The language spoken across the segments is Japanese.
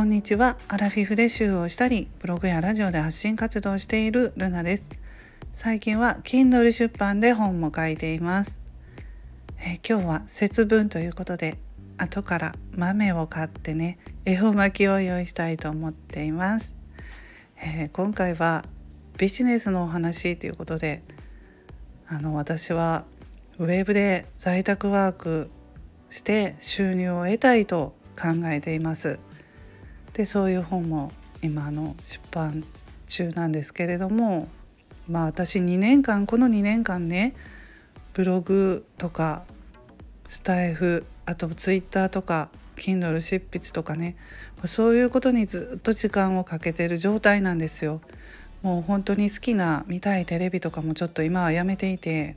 こんにちは。アラフィフで週をしたりブログやラジオで発信活動をしているルナです。最近は Kindle 出版で本も書いています。え今日は節分ということで後から豆を買ってね恵方巻きを用意したいと思っています、えー、今回はビジネスのお話ということであの私はウェブで在宅ワークして収入を得たいと考えています。でそういう本も今の出版中なんですけれどもまあ私2年間この2年間ねブログとかスタイフあとツイッターとか Kindle 執筆とかねそういうことにずっと時間をかけてる状態なんですよ。もう本当に好きな見たいテレビとかもちょっと今はやめていて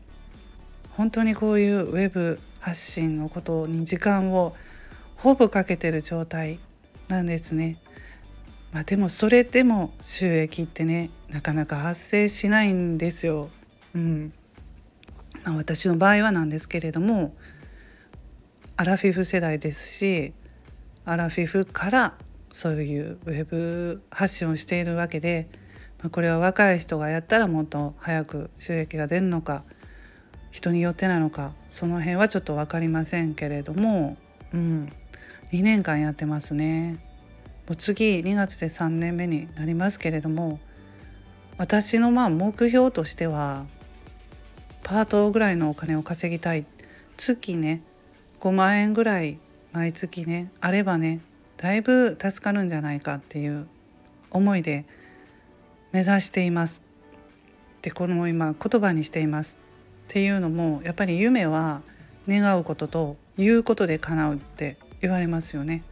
本当にこういうウェブ発信のことに時間をほぼかけてる状態なんですね。まあ、でもそれでも収益ってねなかなか発生しないんですよ。うんまあ、私の場合はなんですけれどもアラフィフ世代ですしアラフィフからそういうウェブ発信をしているわけで、まあ、これは若い人がやったらもっと早く収益が出るのか人によってなのかその辺はちょっと分かりませんけれども、うん、2年間やってますね。もう次2月で3年目になりますけれども私のまあ目標としてはパートぐらいのお金を稼ぎたい。月ね5万円ぐらい毎月ねあればねだいぶ助かるんじゃないかっていう思いで目指しています。でこの今言葉にしています。っていうのもやっぱり夢は願うことと言うことで叶うって言われますよね。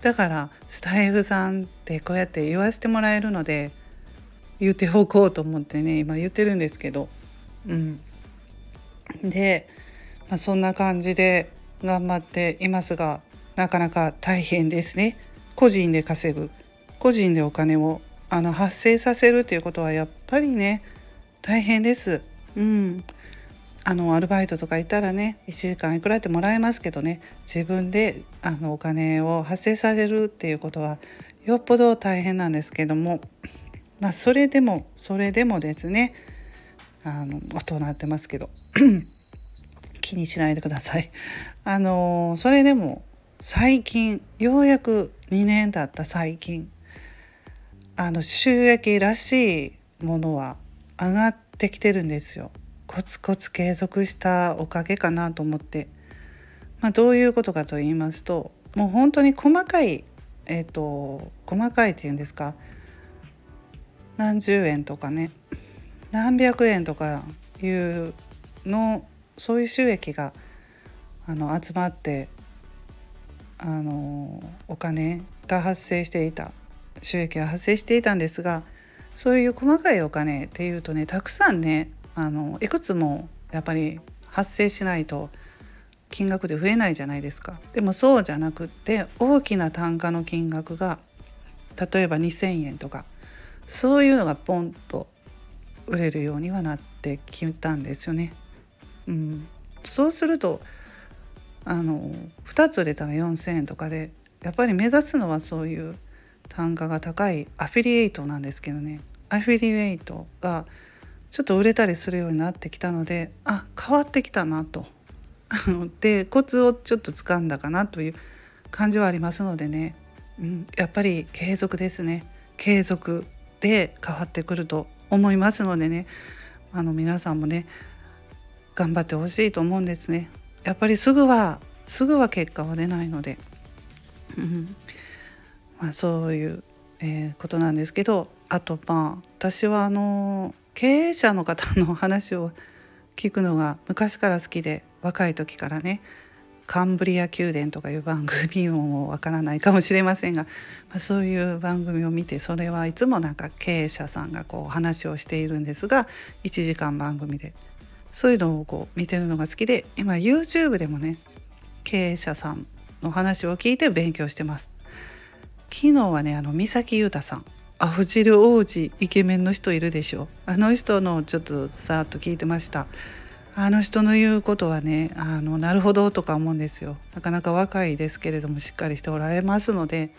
だからスタイフさんってこうやって言わせてもらえるので言っておこうと思ってね今言ってるんですけど。うん。で、まあ、そんな感じで頑張っていますがなかなか大変ですね。個人で稼ぐ。個人でお金をあの発生させるということはやっぱりね大変です。うん。あのアルバイトとかいたらね1時間いくらってもらえますけどね自分であのお金を発生させるっていうことはよっぽど大変なんですけどもまあそれでもそれでもですねあの音鳴ってますけど 気にしないでください。あのそれでも最近ようやく2年経った最近あの収益らしいものは上がってきてるんですよ。コツコツ継続したおかげかなと思って、まあ、どういうことかと言いますともう本当に細かいえっ、ー、と細かいっていうんですか。何十円とかね。何百円とかいうのそういう収益があの集まってあのお金が発生していた収益が発生していたんですがそういう細かいお金っていうとねたくさんねあのいくつもやっぱり発生しないと金額で増えないじゃないですか。でもそうじゃなくって大きな単価の金額が例えば2,000円とかそういうのがポンと売れるようにはなってきたんですよね。うん、そうするとあの2つ売れたら4,000円とかでやっぱり目指すのはそういう単価が高いアフィリエイトなんですけどね。アフィリエイトがちょっと売れたりするようになってきたのであ変わってきたなと。でコツをちょっと掴んだかなという感じはありますのでね、うん、やっぱり継続ですね。継続で変わってくると思いますのでね。あの皆さんもね頑張ってほしいと思うんですね。やっぱりすぐはすぐは結果は出ないので、うん。まあ、そういう、えー、ことなんですけどあとまあ私はあの経営者の方の話を聞くのが昔から好きで若い時からねカンブリア宮殿とかいう番組もわからないかもしれませんが、まあ、そういう番組を見てそれはいつもなんか経営者さんがこう話をしているんですが1時間番組でそういうのをこう見てるのが好きで今 YouTube でもね経営者さんの話を聞いて勉強してます。昨日はねあの三崎裕太さんアフジル王子イケメンの人いるでしょ。あの人のちょっとさーっと聞いてました。あの人の言うことはねあのなるほどとか思うんですよ。なかなか若いですけれどもしっかりしておられますので。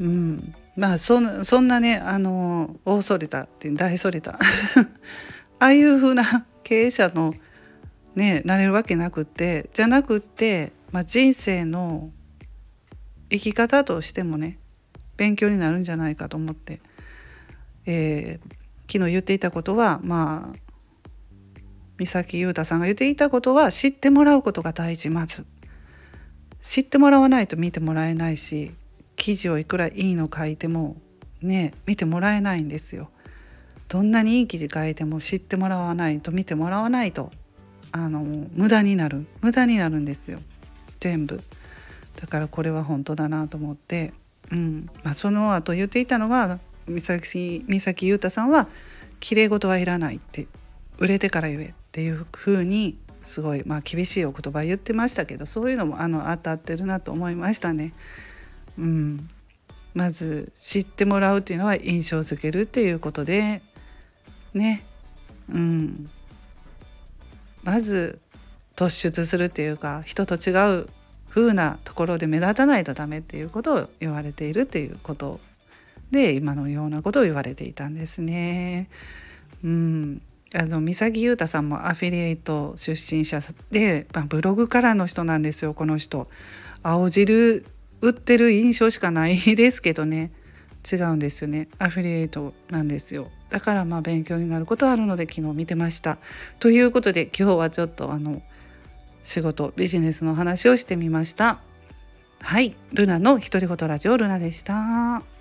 うん。まあそんそんなねあの大それたって大それた。ああいう風な経営者のねなれるわけなくってじゃなくって、まあ、人生の生き方としてもね勉強になるんじゃないかと思って、えー、昨日言っていたことはまあ三崎裕太さんが言っていたことは知ってもらうことが大事まず。知ってもらわないと見てもらえないし記事をいくらいいの書いてもね見てもらえないんですよ。どんなにいい記事書いても知ってもらわないと見てもらわないとあの無駄になる。無駄になるんですよ。全部。だからこれは本当だなと思って、うん。まあ、その後言っていたのは三崎三崎裕太さんは「きれい事はいらない」って売れてから言えっていうふうにすごい、まあ、厳しいお言葉言ってましたけどそういうのもあの当たってるなと思いましたね。うん、まず知ってもらうっていうのは印象づけるっていうことでね、うん、まず突出するっていうか人と違う風なところで目立たないとダメっていうことを言われているっていうことで今のようなことを言われていたんですね。うん、あの三崎裕太さんもアフィリエイト出身者で、まあ、ブログからの人なんですよこの人。青汁売ってる印象しかないですけどね。違うんですよね。アフィリエイトなんですよ。だからまあ勉強になることはあるので昨日見てました。ということで今日はちょっとあの仕事ビジネスの話をしてみました。はい。ルナの独り言ラジオルナでした。